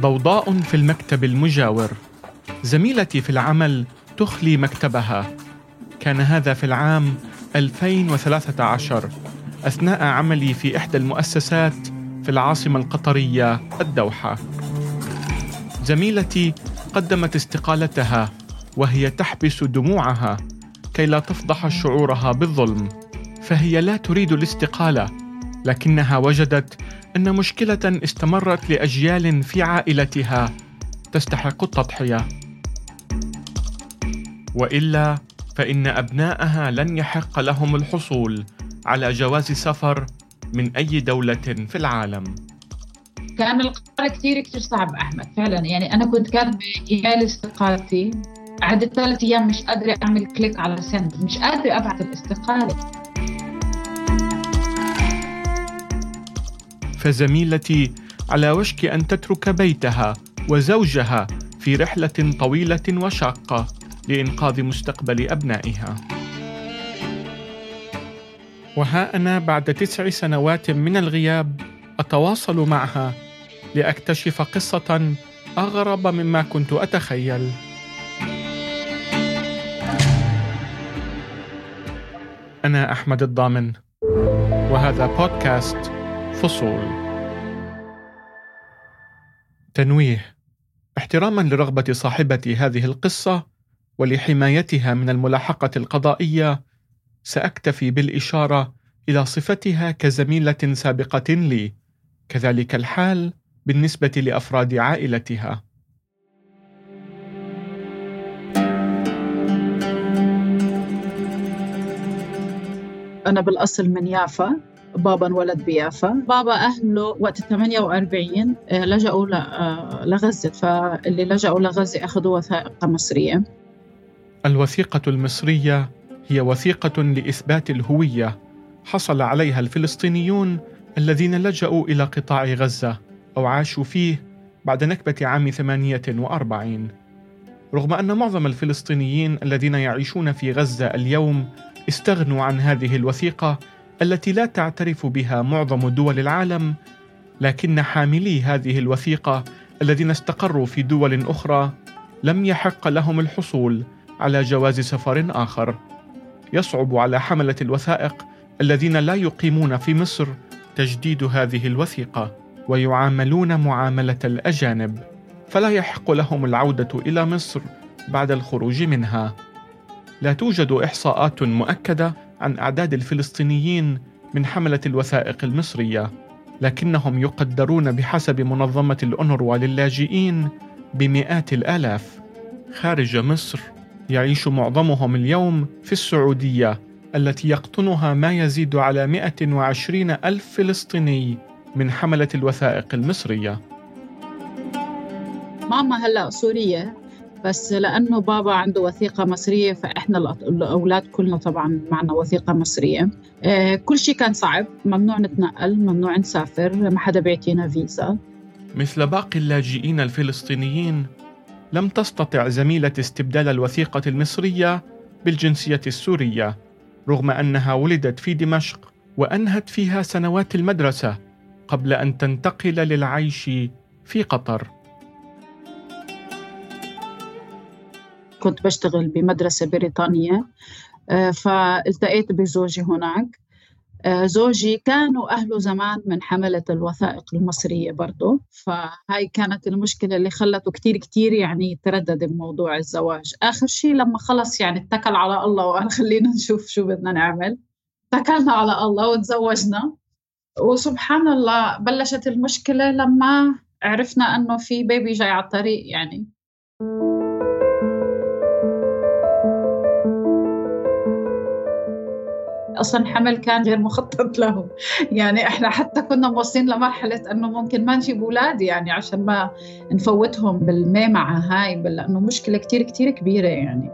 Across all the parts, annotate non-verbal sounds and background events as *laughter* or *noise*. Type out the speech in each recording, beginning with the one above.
ضوضاء في المكتب المجاور. زميلتي في العمل تخلي مكتبها. كان هذا في العام 2013 أثناء عملي في إحدى المؤسسات في العاصمة القطرية الدوحة. زميلتي قدمت استقالتها وهي تحبس دموعها كي لا تفضح شعورها بالظلم فهي لا تريد الاستقالة. لكنها وجدت أن مشكلة استمرت لأجيال في عائلتها تستحق التضحية. وإلا فإن أبناءها لن يحق لهم الحصول على جواز سفر من أي دولة في العالم. كان القرار كثير كثير صعب أحمد فعلا. يعني أنا كنت كاتبة إيميل استقالتي قعدت ثلاث أيام مش قادرة أعمل كليك على سند مش قادرة أبعث الاستقالة. فزميلتي على وشك أن تترك بيتها وزوجها في رحلة طويلة وشاقة لإنقاذ مستقبل أبنائها. وها أنا بعد تسع سنوات من الغياب أتواصل معها لأكتشف قصة أغرب مما كنت أتخيل. أنا أحمد الضامن وهذا بودكاست فصول. تنويه احتراما لرغبة صاحبة هذه القصة ولحمايتها من الملاحقة القضائية سأكتفي بالإشارة إلى صفتها كزميلة سابقة لي كذلك الحال بالنسبة لأفراد عائلتها. أنا بالأصل من يافا. بابا انولد بيافا. بابا أهله وقت 48 آه، لجأوا آه، لغزة فاللي لجأوا لغزة أخذوا وثائق مصرية. الوثيقة المصرية هي وثيقة لإثبات الهوية حصل عليها الفلسطينيون الذين لجأوا إلى قطاع غزة أو عاشوا فيه بعد نكبة عام 48 رغم أن معظم الفلسطينيين الذين يعيشون في غزة اليوم استغنوا عن هذه الوثيقة التي لا تعترف بها معظم دول العالم لكن حاملي هذه الوثيقة الذين استقروا في دول أخرى لم يحق لهم الحصول على جواز سفر آخر. يصعب على حملة الوثائق الذين لا يقيمون في مصر تجديد هذه الوثيقة ويعاملون معاملة الأجانب. فلا يحق لهم العودة إلى مصر بعد الخروج منها. لا توجد إحصاءات مؤكدة عن أعداد الفلسطينيين من حملة الوثائق المصرية لكنهم يقدرون بحسب منظمة الأونروا للاجئين بمئات الآلاف. خارج مصر يعيش معظمهم اليوم في السعودية التي يقطنها ما يزيد على 120 ألف فلسطيني من حملة الوثائق المصرية. ماما هلأ سورية. بس لأنه بابا عنده وثيقة مصرية فإحنا الأولاد كلنا طبعا معنا وثيقة مصرية. آه، كل شيء كان صعب. ممنوع نتنقل ممنوع نسافر ما حدا بيعطينا فيزا. مثل باقي اللاجئين الفلسطينيين لم تستطع زميلة استبدال الوثيقة المصرية بالجنسية السورية رغم أنها ولدت في دمشق وأنهت فيها سنوات المدرسة قبل أن تنتقل للعيش في قطر. كنت بشتغل بمدرسة بريطانية آه، فالتقيت بزوجي هناك. آه، زوجي كانوا أهله زمان من حملة الوثائق المصرية برضه فهاي كانت المشكلة اللي خلته كتير كتير يعني يتردد بموضوع الزواج. آخر شيء لما خلص يعني اتكل على الله وقال خلينا نشوف شو بدنا نعمل. اتكلنا على الله وتزوجنا. وسبحان الله بلشت المشكلة لما عرفنا أنه في بيبي جاي على الطريق يعني. أصلا حمل كان غير مخطط له. يعني إحنا حتى كنا موصلين لمرحلة إنه ممكن ما نجيب أولاد يعني عشان ما نفوتهم بالميمعه هاي لأنه مشكلة كتير كتير كبيرة يعني.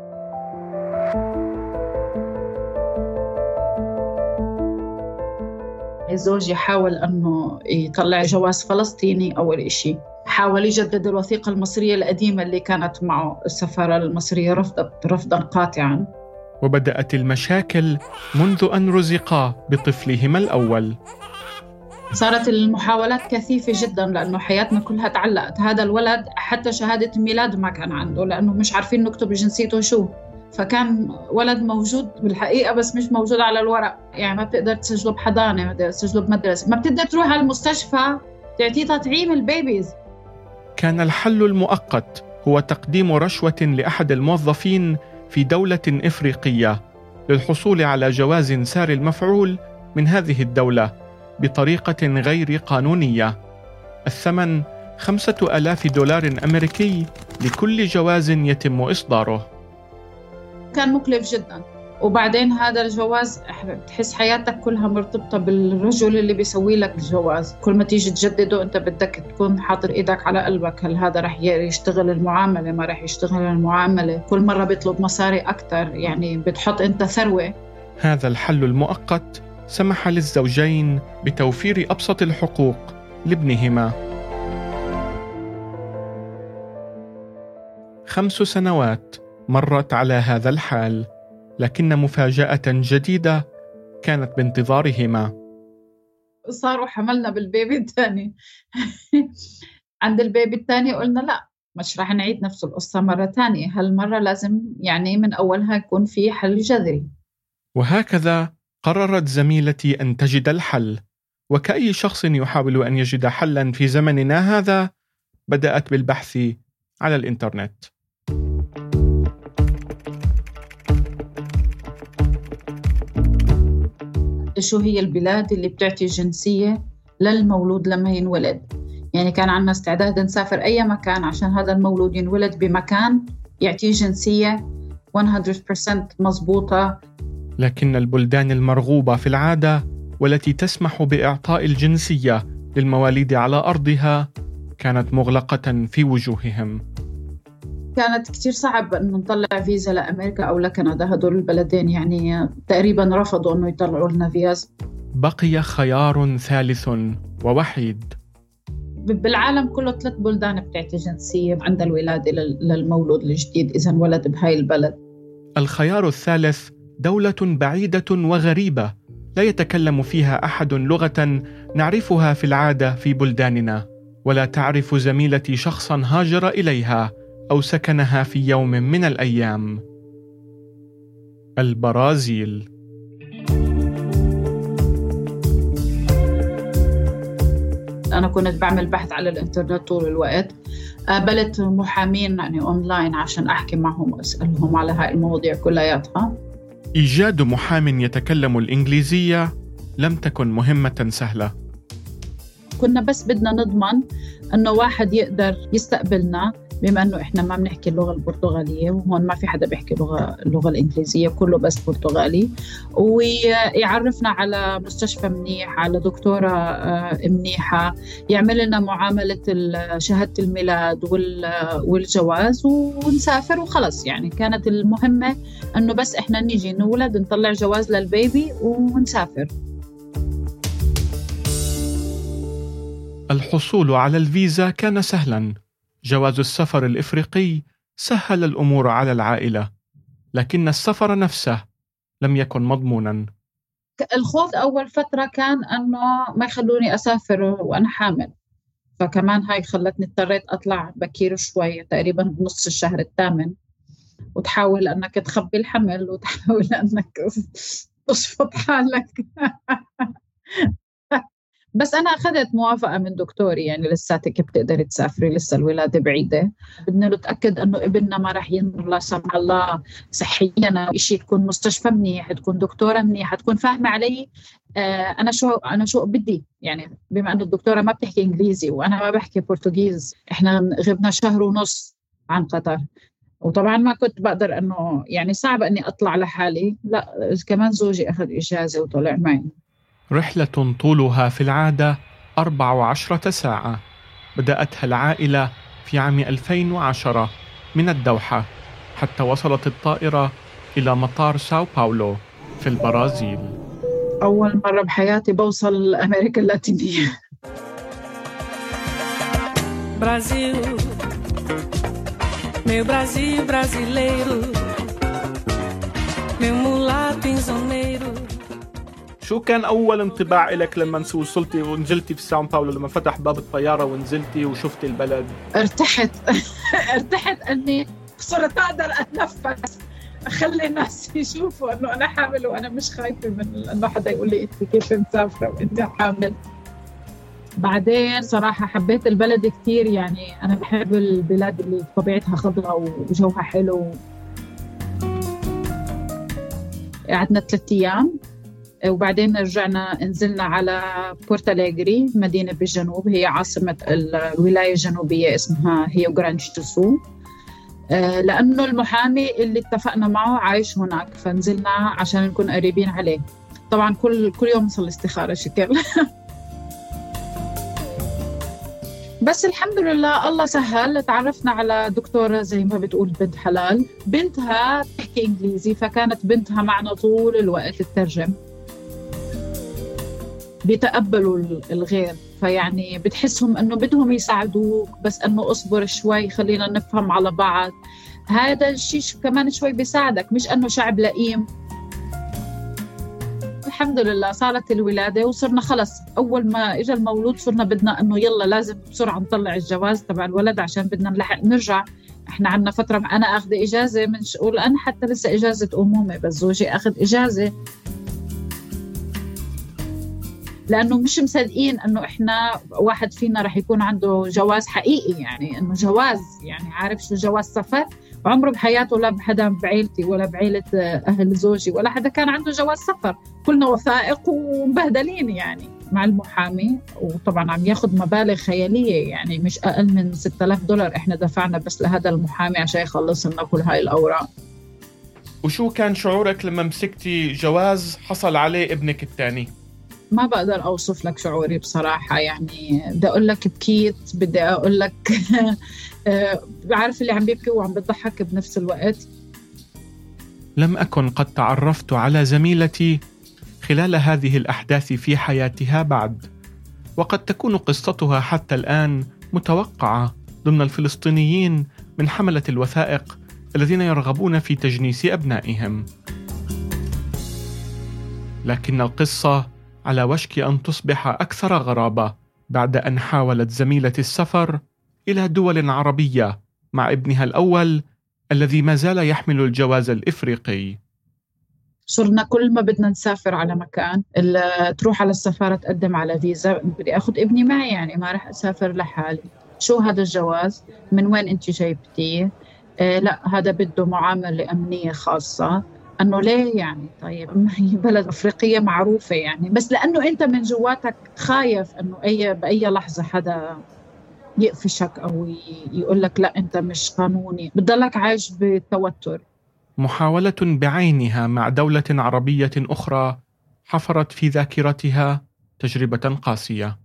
زوجي حاول إنه يطلع جواز فلسطيني أول إشي. حاول يجدد الوثيقة المصرية القديمة اللي كانت معه السفارة المصرية رفضت رفضا قاطعا. وبدأت المشاكل منذ أن رزقا بطفلهما الأول. صارت المحاولات كثيفة جدا لأنه حياتنا كلها تعلقت. هذا الولد حتى شهادة الميلاد ما كان عنده لأنه مش عارفين نكتب جنسيته شو. فكان ولد موجود بالحقيقة بس مش موجود على الورق. يعني ما بتقدر تسجله بحضانة ما بتقدر تسجله بمدرسة. ما بتقدر تروح على المستشفى تعطيه تطعيم البيبيز. كان الحل المؤقت هو تقديم رشوة لأحد الموظفين في دولة إفريقية للحصول على جواز سار المفعول من هذه الدولة بطريقة غير قانونية. الثمن خمسة ألاف دولار أمريكي لكل جواز يتم إصداره. كان مكلف جدا. وبعدين هذا الجواز بتحس حياتك كلها مرتبطة بالرجل اللي بيسوي لك الجواز. كل ما تيجي تجدده أنت بدك تكون حاطر إيدك على قلبك هل هذا رح يشتغل المعاملة؟ ما رح يشتغل المعاملة. كل مرة بيطلب مصاري أكثر يعني بتحط أنت ثروة. هذا الحل المؤقت. سمح للزوجين بتوفير أبسط الحقوق لابنهما. خمس سنوات مرت على هذا الحال. لكن مفاجأة جديدة كانت بانتظارهما. صاروا حملنا بالبيبي الثاني. عند البيبي الثاني قلنا لا مش راح نعيد نفس القصة مرة ثانية. هالمرة لازم يعني من أولها يكون في حل جذري. وهكذا قررت زميلتي أن تجد الحل. وكأي شخص يحاول أن يجد حلا في زمننا هذا بدأت بالبحث على الإنترنت. شو هي البلاد اللي بتعطي جنسية للمولود لما ينولد. يعني كان عندنا استعداد نسافر أي مكان عشان هذا المولود ينولد بمكان يعطيه جنسية 100% مضبوطة. لكن البلدان المرغوبة في العادة والتي تسمح بإعطاء الجنسية للمواليد على أرضها كانت مغلقة في وجوههم. كانت كتير صعب إنه نطلع فيزا لأمريكا أو لكندا هدول البلدين يعني تقريبا رفضوا إنه يطلعوا لنا فيز. بقي خيار ثالث ووحيد. بالعالم كله ثلاث بلدان بتعطي جنسية عند الولادة للمولود الجديد إذا انولد بهاي البلد. الخيار الثالث دولة بعيدة وغريبة لا يتكلم فيها أحد لغة نعرفها في العادة في بلداننا ولا تعرف زميلتي شخصا هاجر إليها. أو سكنها في يوم من الأيام. البرازيل. أنا كنت بعمل بحث على الإنترنت طول الوقت. قابلت محامين يعني اونلاين عشان أحكي معهم واسالهم على هاي المواضيع كلياتها. إيجاد محام يتكلم الإنجليزية لم تكن مهمة سهلة. كنا بس بدنا نضمن إنه واحد يقدر يستقبلنا بما إنه إحنا ما بنحكي اللغة البرتغالية وهون ما في حدا بيحكي اللغة اللغة الإنجليزية كله بس برتغالي. ويعرفنا على مستشفى منيح على دكتورة آه، منيحة. يعمل لنا معاملة شهادة الميلاد والجواز ونسافر وخلص. يعني كانت المهمة إنه بس إحنا نيجي نولد نطلع جواز للبيبي ونسافر. الحصول على الفيزا كان سهلا. جواز السفر الإفريقي سهل الأمور على العائلة لكن السفر نفسه لم يكن مضمونا. الخوف أول فترة كان أنه ما يخلوني أسافر وأنا حامل فكمان هاي خلتني اضطريت أطلع بكير شوي تقريبا بنص الشهر الثامن وتحاول أنك تخبي الحمل وتحاول أنك *laughs* تشفط حالك. بس أنا أخذت موافقة من دكتوري يعني لساتك بتقدري تسافري؟ لسه الولادة بعيدة. بدنا نتأكد إنه ابننا ما راح ينظر لا سمح الله صحيا. شيء تكون مستشفى منيح تكون دكتورة منيحة تكون فاهمة علي آه أنا شو أنا شو بدي. يعني بما إنه الدكتورة ما بتحكي إنجليزي وأنا ما بحكي برتغيز إحنا غبنا شهر ونص عن قطر. وطبعا ما كنت بقدر إنه يعني صعب إني أطلع لحالي. لا كمان زوجي أخذ إجازة وطلع معي. رحلة طولها في العادة 14 ساعة. بدأتها العائلة في عام 2010 من الدوحة حتى وصلت الطائرة إلى مطار ساو باولو في البرازيل. أول مرة بحياتي بوصل أمريكا اللاتينية. برازيل meu Brasil brasileiro meu mulato شو كان أول انطباع لك لما وصلتي ونزلتي في سان باولو؟ لما فتح باب الطيارة ونزلتي وشفتي البلد. ارتحت. *laughs* ارتحت أني صرت أقدر أتنفس. أخلي الناس يشوفوا إنه أنا حامل وأنا مش خايفة من إنه حدا يقول لي انت كيف مسافرة وانت حامل. بعدين صراحة حبيت البلد كثير يعني. أنا بحب البلاد اللي طبيعتها خضراء وجوها حلو. قعدنا ثلاثة أيام. وبعدين رجعنا نزلنا على بورتاليغري مدينة بالجنوب هي عاصمة الولاية الجنوبية اسمها هيو جرانج دو سول آه، لأنه المحامي اللي اتفقنا معه عايش هناك فنزلنا عشان نكون قريبين عليه. طبعا كل كل يوم نصلي استخارة شكل. *laughs* بس الحمد لله الله سهل. تعرفنا على دكتورة زي ما بتقول بنت حلال. بنتها تحكي إنجليزي فكانت بنتها معنا طول الوقت تترجم بيتقبلوا الغير. فيعني بتحسهم إنه بدهم يساعدوك بس إنه اصبر شوي خلينا نفهم على بعض. هذا الشيء كمان شوي بيساعدك مش إنه شعب لئيم. الحمد لله صارت الولادة وصرنا خلص. أول ما إجا المولود صرنا بدنا إنه يلا لازم بسرعة نطلع الجواز تبع الولد عشان بدنا نلحق نرجع. إحنا عندنا فترة أنا أخذ إجازة من شغل أنا حتى لسه إجازة أمومة بس زوجي أخذ إجازة. لأنه مش مصدقين إنه إحنا واحد فينا رح يكون عنده جواز حقيقي يعني إنه جواز يعني عارف شو جواز سفر؟ عمره بحياته لا بحدا بعيلتي ولا بعيلة أهل زوجي ولا حدا كان عنده جواز سفر. كلنا وثائق ومبهدلين يعني مع المحامي وطبعا عم ياخذ مبالغ خيالية يعني مش أقل من 6000 دولار إحنا دفعنا بس لهذا المحامي عشان يخلص لنا كل هاي الأوراق. وشو كان شعورك لما مسكتي جواز حصل عليه ابنك الثاني؟ ما بقدر أوصف لك شعوري بصراحة يعني بدي أقول لك بكيت بدي أقول لك *laughs* بعرف اللي عم بيبكي وعم بضحك بنفس الوقت. لم أكن قد تعرفت على زميلتي خلال هذه الأحداث في حياتها بعد وقد تكون قصتها حتى الآن متوقعة ضمن الفلسطينيين من حملة الوثائق الذين يرغبون في تجنيس أبنائهم. لكن القصة على وشك أن تصبح أكثر غرابة بعد أن حاولت زميلة السفر إلى دول عربية مع ابنها الأول الذي ما زال يحمل الجواز الإفريقي. صرنا كل ما بدنا نسافر على مكان تروح على السفارة تقدم على فيزا بدي آخذ ابني معي يعني ما راح أسافر لحالي. شو هذا الجواز؟ من وين انت جايبتيه؟ آه لا هذا بده معاملة أمنية خاصة. أنه ليه يعني طيب ما هي بلد أفريقية معروفة يعني. بس لأنه أنت من جواتك خايف أنه أي بأي لحظة حدا يقفشك أو يقول لك لا أنت مش قانوني. بتضلك عايش بالتوتر محاولة بعينها مع دولة عربية أخرى حفرت في ذاكرتها تجربة قاسية.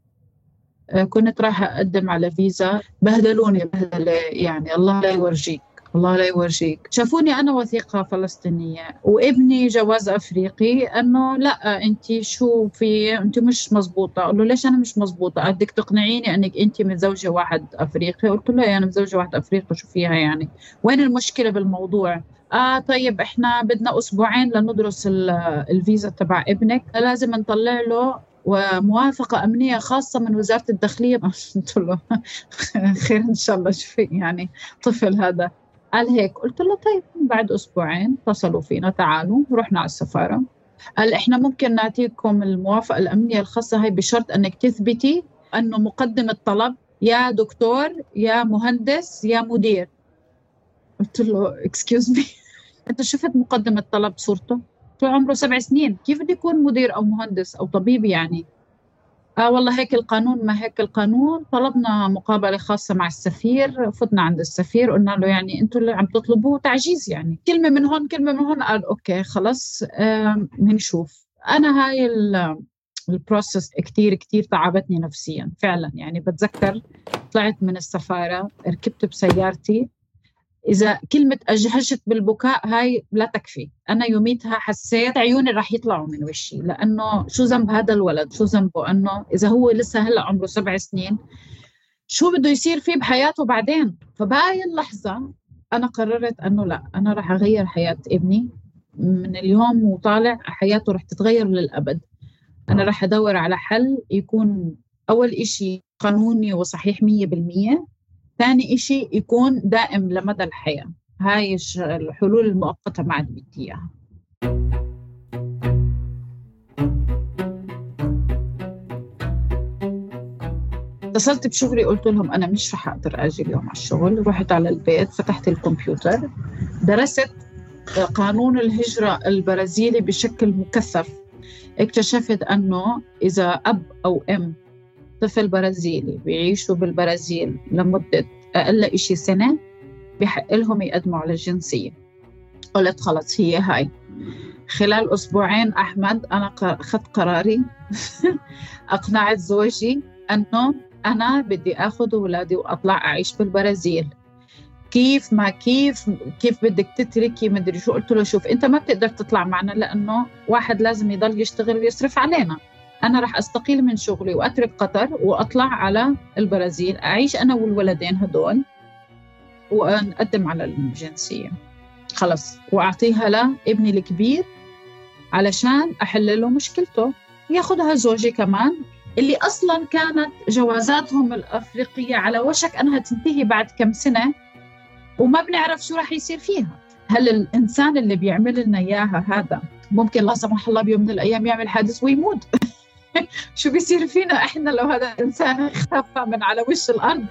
آه، كنت رايحه أقدم على فيزا. بهدلوني بهدلة يعني الله لا يورجيك. الله لا يورجيك. شافوني أنا وثيقة فلسطينية وابني جواز أفريقي أنه لا أنت شو في أنت مش مزبوطة. قال له ليش أنا مش مزبوطة؟ بدك تقنعيني أنك أنت متزوجة واحد أفريقي؟ قلت له أنا متزوجة واحد أفريقي شو فيها يعني؟ وين المشكلة بالموضوع؟ آه طيب إحنا بدنا أسبوعين لندرس الفيزا تبع ابنك. لازم نطلع له وموافقة أمنية خاصة من وزارة الداخلية. *laughs* قلت له خير إن شاء الله شوفي يعني طفل هذا؟ قال هيك قلت له طيب بعد أسبوعين اتصلوا فينا تعالوا رحنا على السفارة. قال إحنا ممكن نعطيكم الموافقة الأمنية الخاصة هي بشرط إنك تثبتي إنه مقدم الطلب يا دكتور يا مهندس يا مدير. قلت له excuse me *laughs* أنت شفت مقدم الطلب صورته؟ طول عمره سبع سنين كيف بده يكون مدير أو مهندس أو طبيب يعني؟ آه والله هيك القانون ما هيك القانون. طلبنا مقابلة خاصة مع السفير فتنا عند السفير قلنا له يعني أنتم اللي عم تطلبوه تعجيز يعني. كلمة من هون كلمة من هون قال okay خلص بنشوف أنا هاي ال process كتير كتير تعبتني نفسيا فعلا يعني. بتذكر طلعت من السفارة ركبت بسيارتي إذا كلمة أجهشت بالبكاء هاي لا تكفي. أنا يوميتها حسيت عيوني رح يطلعوا من وشي لأنه شو ذنب هذا الولد؟ شو ذنبه؟ أنه إذا هو لسه هلأ عمره سبع سنين شو بده يصير فيه بحياته بعدين؟ فبهاي اللحظة أنا قررت أنه لا أنا رح أغير حياة ابني. من اليوم وطالع حياته رح تتغير للأبد. أنا راح أدور على حل يكون أول إشي قانوني وصحيح مية بالمية. ثاني إشي يكون دائم لمدى الحياة. هاي الحلول المؤقتة ما عاد بدي إياها. اتصلت بشغلي قلت لهم أنا مش رح أقدر أجي اليوم على الشغل. رحت على البيت فتحت الكمبيوتر. درست قانون الهجرة البرازيلي بشكل مكثف. اكتشفت أنه إذا أب أو أم طفل برازيلي بيعيشوا بالبرازيل لمدة أقل شيء سنة بحق لهم يقدموا على الجنسية. قلت خلص هي هاي. خلال أسبوعين أحمد أنا أخذت قراري *laughs* أقنعت زوجي أنه أنا بدي أخذ أولادي وأطلع أعيش بالبرازيل. كيف ما كيف كيف بدك تتركي مدري شو. قلت له شوف أنت ما بتقدر تطلع معنا لأنه واحد لازم يضل يشتغل ويصرف علينا. أنا رح أستقيل من شغلي وأترك قطر وأطلع على البرازيل أعيش أنا والولدين هدول ونقدم على الجنسية. خلص وأعطيها لابني الكبير علشان أحل له مشكلته. ياخذها زوجي كمان اللي أصلا كانت جوازاتهم الأفريقية على وشك أنها تنتهي بعد كم سنة وما بنعرف شو راح يصير فيها. هل الإنسان اللي بيعمل لنا إياها هذا ممكن لا سمح الله بيوم من الأيام يعمل حادث ويموت؟ *laughs* شو بيصير فينا؟ إحنا لو هذا الإنسان اختفى من على وش الأرض.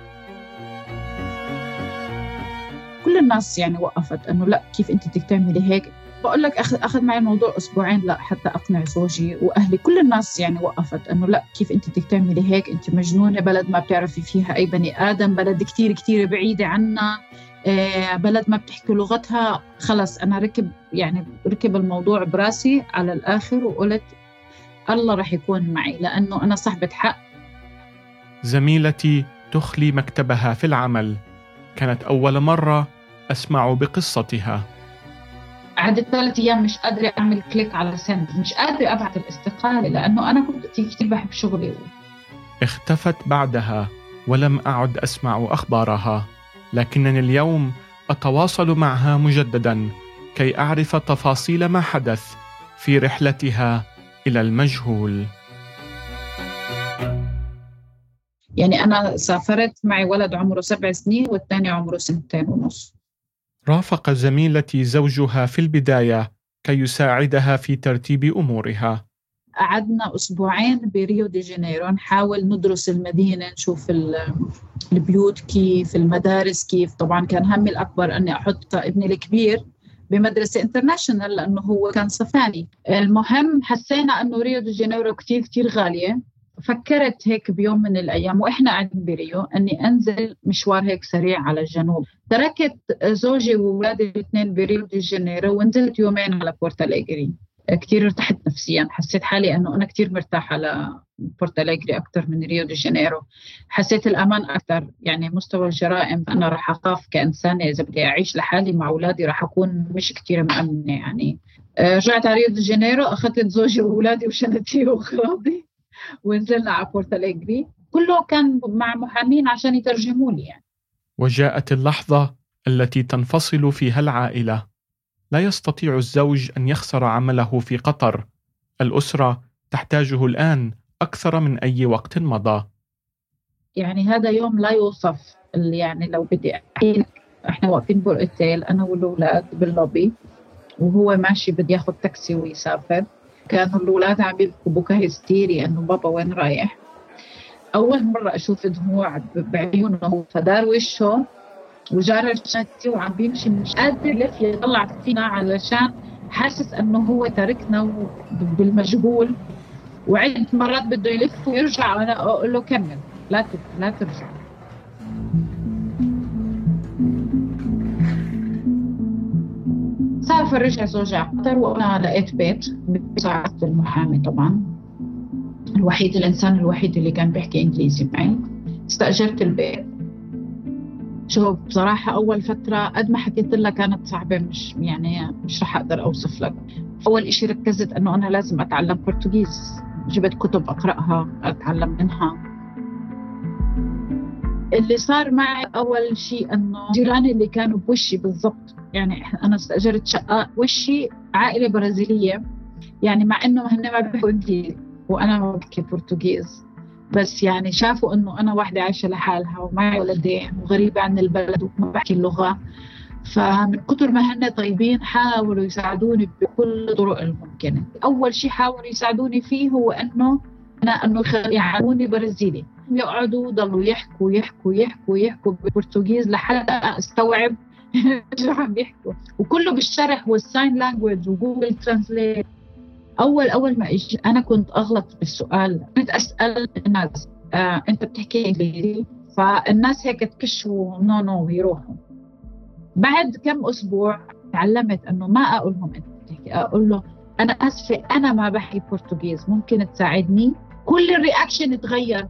كل الناس يعني وقفت إنه لا كيف أنت بدك تعملي هيك؟ بقول لك اخذ أخذ معي الموضوع أسبوعين لا حتى أقنع زوجي وأهلي. كل الناس يعني وقفت إنه لا كيف أنت بدك تعملي هيك؟ أنت مجنونة بلد ما بتعرفي فيها أي بني آدم بلد كثير كثير بعيدة عنا آه، بلد ما بتحكي لغتها. خلص أنا ركب يعني ركب الموضوع براسي على الآخر وقلت الله رح يكون معي لأنه أنا صاحبة حق. زميلتي تخلي مكتبها في العمل. كانت أول مرة أسمع بقصتها. قعدت ثلاث أيام مش قادرة أعمل كليك على سند مش قادرة أبعث الاستقالة لأنه أنا كنت كثير بحب شغلي. اختفت بعدها ولم أعد أسمع أخبارها. لكنني اليوم أتواصل معها مجددا كي أعرف تفاصيل ما حدث في رحلتها إلى المجهول. يعني أنا سافرت معي ولد عمره سبع سنين والثاني عمره سنتين ونص. رافق زميلتي زوجها في البداية كي يساعدها في ترتيب أمورها. قعدنا أسبوعين بريو دي جانيرو نحاول ندرس المدينة نشوف البيوت كيف المدارس كيف. طبعا كان همي الأكبر أني أحط ابني الكبير بمدرسة international لأنه هو كان صف ثاني. المهم حسينا أنه ريو دي جانيرو كتير كتير غالية. فكرت هيك بيوم من الأيام وإحنا قاعدين بريو أني أنزل مشوار هيك سريع على الجنوب. تركت زوجي وولادي الاثنين بريو دي جانيرو ونزلت يومين على بورتاليجري كثير ارتحت نفسيا. حسيت حالي إنه أنا كثير مرتاحة لبورتاليجري أكثر من ريو دي جانيرو. حسيت الأمان أكثر يعني مستوى الجرائم أنا راح أخاف كإنسانة إذا بدي أعيش لحالي مع أولادي راح أكون مش كثير مأمنة يعني. آه، رجعت على ريو دي جانيرو أخذت زوجي وأولادي وشنطتي وأغراضي *laughs* ونزلنا على بورتاليجري كله كان مع محامين عشان يترجموا لي يعني. وجاءت اللحظة التي تنفصل فيها العائله لا يستطيع الزوج أن يخسر عمله في قطر. الأسرة تحتاجه الآن أكثر من أي وقت مضى. يعني هذا يوم لا يوصف يعني لو بدي أحكي. إحنا واقفين بالاوتيل أنا والأولاد باللوبي وهو ماشي بده ياخذ تاكسي ويسافر. كانوا الأولاد عم يبكوا بكاء هستيري إنه بابا وين رايح. أول مرة أشوف دموع بعيونه فدار وشه وجار شنطته وعم بيمشي مش قادر يلف يطلع فينا علشان حاسس إنه هو تركنا بالمجهول. وعدة مرات بده يلف ويرجع وأنا أقول له كمل لا لا ترجع. سافر رجع زوجي على قطر وأنا لقيت بيت بمساعدة المحامي طبعا. الوحيد الإنسان الوحيد اللي كان بيحكي إنجليزي معي. استأجرت البيت. شوف بصراحة أول فترة قد ما حكيت لك كانت صعبة مش يعني مش رح أقدر أوصف لك. أول إشي ركزت إنه أنا لازم أتعلم برتغيز جبت كتب أقرأها أتعلم منها. اللي صار معي أول شيء إنه جيراني اللي كانوا بوشي بالضبط يعني أنا استأجرت شقة وشي عائلة برازيلية يعني مع إنه هن ما بيحكوا إنجليزي وأنا ما بحكي برتغيز بس يعني شافوا إنه أنا واحدة عايشة لحالها ومعي ولدين وغريبة عن البلد وما بحكي اللغة. فمن كثر ما هن طيبين حاولوا يساعدوني بكل الطرق الممكنة. أول شيء حاولوا يساعدوني فيه هو أنه أنا أنه يعلموني برازيلي يقعدوا ضلوا يحكوا يحكوا يحكوا يحكوا بال Portuguese لحتى أستوعب *laughs* شو عم بيحكوا وكله بالشرح وال sign language و Google Translate أول أول ما أجي أنا كنت أغلط بالسؤال كنت أسأل الناس آه أنت بتحكي إنجليزي؟ فالناس هيك تكشوا no no يروحوا بعد كم أسبوع تعلمت إنه ما أقول لهم أنت بتحكي أقول له أنا آسفة أنا ما بحكي Portuguese ممكن تساعدني؟ كل ال reaction تغير.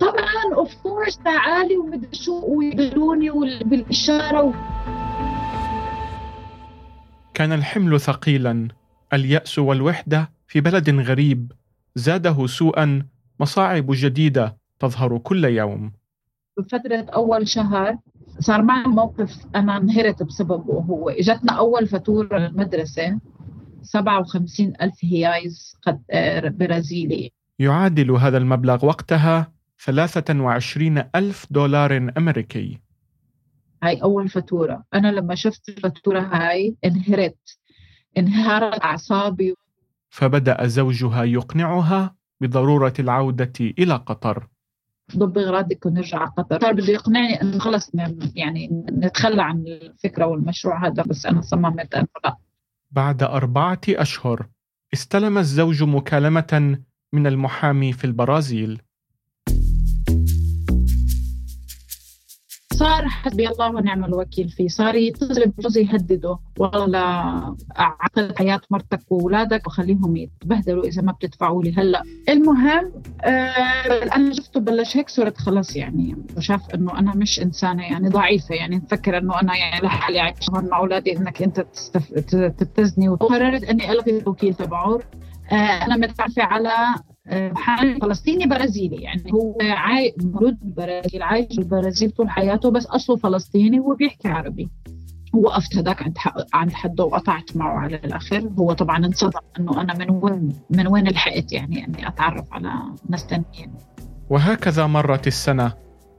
طبعا of course تعالي ومدري شو ويدلوني بالاشاره و... كان الحمل ثقيلا. اليأس والوحدة في بلد غريب زاده سوءا مصاعب جديدة تظهر كل يوم. بفترة أول شهر صار معي موقف أنا انهرت بسببه هو. إجتنا أول فاتورة للمدرسة 57 ألف هيايز برازيلي. يعادل هذا المبلغ وقتها 23 ألف دولار أمريكي. هاي أول فاتورة أنا لما شفت الفاتورة هاي انهرت. انهارت أعصابي. فبدأ زوجها يقنعها بضرورة العودة إلى قطر. ضب غرادك ونرجع على قطر. صار بده يقنعني إنه خلص يعني نتخلى عن الفكرة والمشروع هذا بس أنا صممت إنه لا. بعد أربعة أشهر استلم الزوج مكالمة من المحامي في البرازيل. صار حسبي الله ونعم الوكيل فيه. صار يتصل بجوزي يهدده. والله عقل حياة مرتك وأولادك وخليهم يتبهدلوا إذا ما بتدفعوا لي. هلأ المهم آه أنا شفته بلش هيك صرت خلص يعني وشاف إنه أنا مش إنسانة يعني ضعيفة. يعني مفكر إنه أنا يعني لحالي عايشة مع أولادي إنك أنت. تبتزني. وقررت إني ألغي الوكيل تبعه. آه أنا متعرفة على محامي فلسطيني برازيلي. يعني هو عاي... مولود بالبرازيل عايش بالبرازيل طول حياته بس أصله فلسطيني وبيحكي عربي. وقفت هذاك عند عند حده وقطعت معه على الآخر. هو طبعا انصدم إنه أنا من وين من وين لحقت يعني إني أتعرف على ناس ثانيين وهكذا مرت السنة.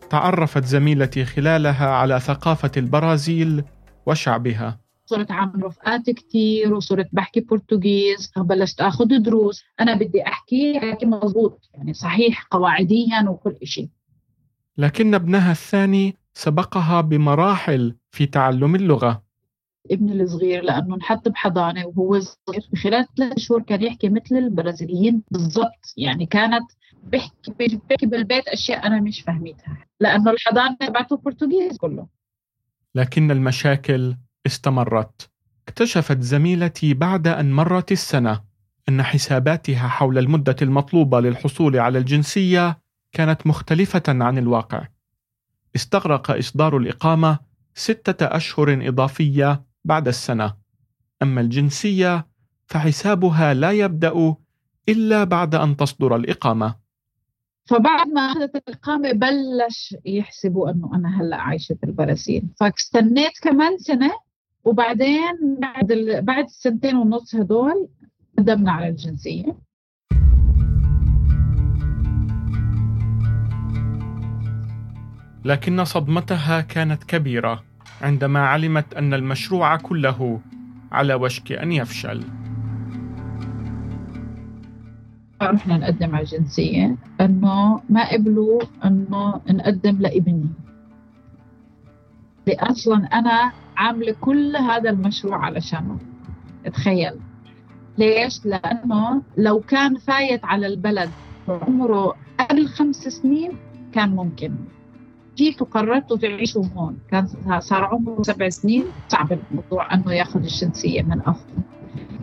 تعرفت زميلتي خلالها على ثقافة البرازيل وشعبها. صرت اعمل رفقات كثير وصرت بحكي برتغيز بلشت آخذ دروس. أنا بدي أحكي حكي مضبوط يعني صحيح قواعديا وكل شيء لكن ابنها الثاني سبقها بمراحل في تعلم اللغة. ابني الصغير لأنه انحط بحضانة وهو صغير. خلال ثلاث شهور كان يحكي مثل البرازيليين بالضبط. يعني كانت بحكي بحكي بالبيت أشياء أنا مش فهميتها لأنه الحضانة تبعته برتغيز كله. لكن المشاكل استمرت. اكتشفت زميلتي بعد أن مرت السنة أن حساباتها حول المدة المطلوبة للحصول على الجنسية كانت مختلفة عن الواقع. استغرق إصدار الإقامة ستة أشهر إضافية بعد السنة. أما الجنسية فحسابها لا يبدأ إلا بعد أن تصدر الإقامة. فبعد ما أخذت الإقامة بلش يحسبوا أنه أنا هلأ عايشة في البرازيل. فاستنيت كمان سنة وبعدين بعد ال... بعد السنتين ونص هدول قدمنا على الجنسية. لكن صدمتها كانت كبيرة عندما علمت أن المشروع كله على وشك أن يفشل. رحنا نقدم على الجنسية أنه ما قبلوا أنه نقدم لابني. أصلا أنا عاملة كل هذا المشروع علشانه. تخيل. ليش؟ لأنه لو كان فايت على البلد عمره قبل خمس سنين كان ممكن. جيت وقررت تعيشوا هون. كان صار عمره سبع سنين. صعب الموضوع إنه يأخذ الجنسية من أخوه.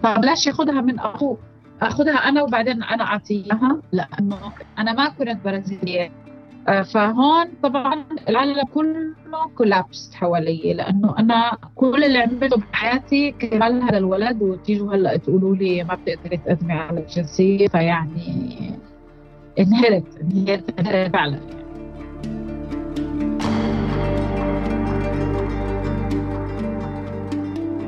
فبلاش يأخذها من أخوه. أخذها أنا وبعدين أنا اعطيها لأنه أنا ما كنت برازيلية. فهون طبعا العالم كله كولابس حوالي لأنه أنا كل اللي عملته بحياتي كرمال هذا الولد وتيجوا هلأ تقولوا لي ما بتقدري تقدمي على الجنسية فيعني انهرت انهرت, انهرت فعلا يعني.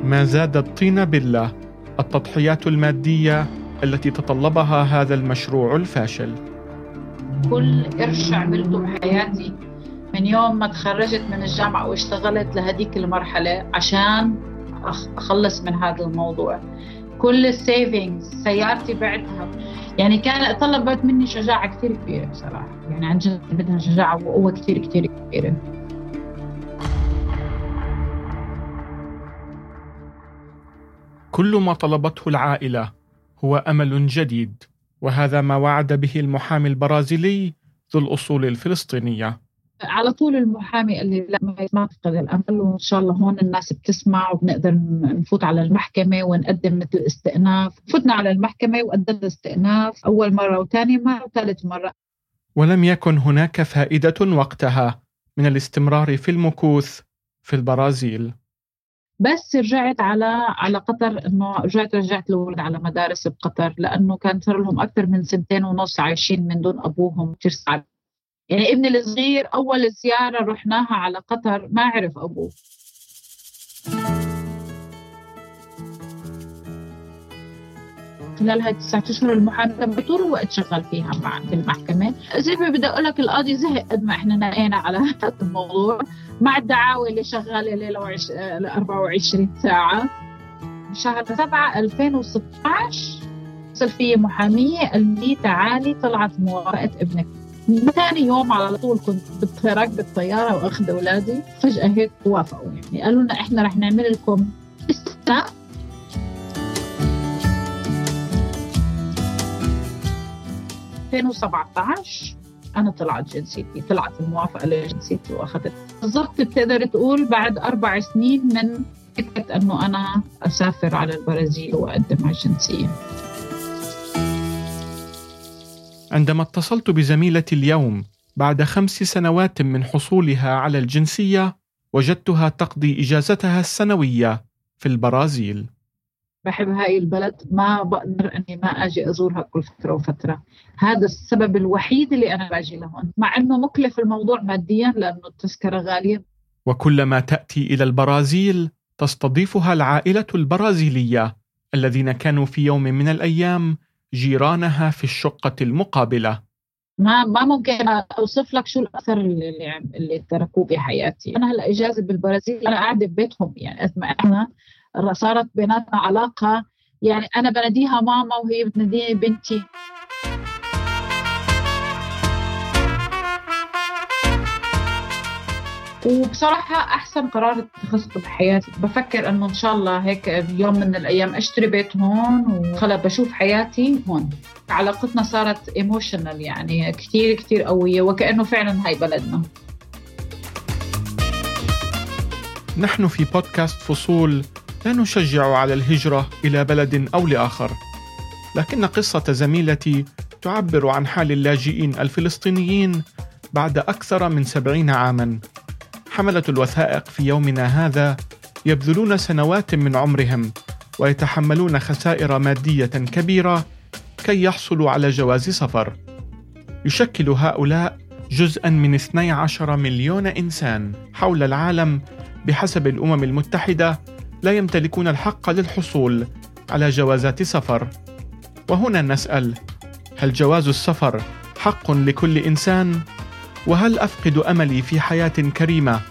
ما زاد الطين بله التضحيات المادية التي تطلبها هذا المشروع الفاشل كل قرش عملته بحياتي. من يوم ما تخرجت من الجامعة واشتغلت لهديك المرحلة عشان أخلص من هذا الموضوع. كل السيفينجز سيارتي بعتها. يعني كان طلبت مني شجاعة كثير كبيرة بصراحة. يعني عن جد بدها شجاعة وقوة كثير كثير كبيرة. كل ما طلبته العائلة هو أمل جديد. وهذا ما وعد به المحامي البرازيلي ذو الأصول الفلسطينية على طول المحامي قال لي لا ما تفقد الامل وان شاء الله هون الناس بتسمع وبنقدر نفوت على المحكمة ونقدم مثل استئناف، فتنا على المحكمة وقدمنا استئناف أول مرة وثاني مرة وثالث مرة. ولم يكن هناك فائدة وقتها من الاستمرار في المكوث في البرازيل. بس رجعت على على قطر إنه رجعت رجعت الولد على مدارس بقطر لأنه كان صار لهم أكثر من سنتين ونص عايشين من دون أبوهم كثير صعب. يعني ابني الصغير أول زيارة رحناها على قطر ما عرف أبوه. خلال هاي التسعة أشهر المحاكمه طول الوقت شغال فيها مع في المحكمة. زي ما بدي أقول لك القاضي زهق قد ما إحنا نقينا على هذا الموضوع. مع الدعاوى اللي شغالة ليلة وعش... 24 ساعة. شهر 7 2016 اتصل في محامية قال لي تعالي طلعت موافقه ابنك. ثاني يوم على طول كنت راكبه الطياره وأخذ أولادي. فجأة هيك وافقوا. يعني قالوا لنا إحنا رح نعمل لكم استثناء. ...2017 أنا طلعت جنسيتي طلعت الموافقة لجنسيتي وأخذت. بالضبط بتقدر تقول بعد أربع سنين من فكرة أنه أنا أسافر على البرازيل وأقدم على الجنسية. عندما اتصلت بزميلتي اليوم بعد خمس سنوات من حصولها على الجنسية وجدتها تقضي إجازتها السنوية في البرازيل. بحب هاي البلد ما بقدر إني ما أجي أزورها كل فترة وفترة. هذا السبب الوحيد اللي أنا باجي لهون. مع إنه مكلف الموضوع ماديا لأنه التذكرة غالية. وكلما تأتي إلى البرازيل تستضيفها العائلة البرازيلية الذين كانوا في يوم من الأيام جيرانها في الشقة المقابلة. ما ما ممكن أوصف لك شو الأثر اللي اللي تركوه بحياتي. أنا هلأ إجازة بالبرازيل أنا قاعدة ببيتهم يعني اسمع إحنا صارت بيناتنا علاقة. يعني أنا بناديها ماما وهي بتناديني بنتي. وبصراحة أحسن قرار اتخذته بحياتي. بفكر أنه إن شاء الله هيك يوم من الأيام أشتري بيت هون وخلا بشوف حياتي هون. علاقتنا صارت ايموشنال يعني كثير كثير قوية وكأنه فعلا هاي بلدنا. نحن في بودكاست فصول لا نشجع على الهجرة إلى بلد أو لآخر لكن قصة زميلتي تعبر عن حال اللاجئين الفلسطينيين بعد أكثر من سبعين عاماً حملة الوثائق في يومنا هذا يبذلون سنوات من عمرهم ويتحملون خسائر مادية كبيرة كي يحصلوا على جواز سفر. يشكل هؤلاء جزءا من 12 مليون إنسان حول العالم بحسب الأمم المتحدة لا يمتلكون الحق للحصول على جوازات سفر. وهنا نسأل: هل جواز السفر حق لكل إنسان؟ وهل أفقد أملي في حياة كريمة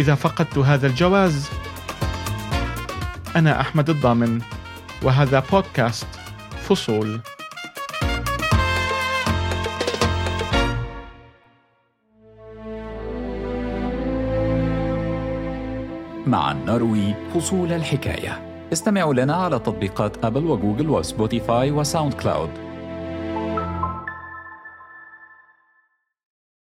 إذا فقدت هذا الجواز أنا أحمد الضامن وهذا بودكاست فصول مع نروي فصول الحكاية. استمعوا لنا على تطبيقات أبل وجوجل وسبوتيفاي وساوند كلاود.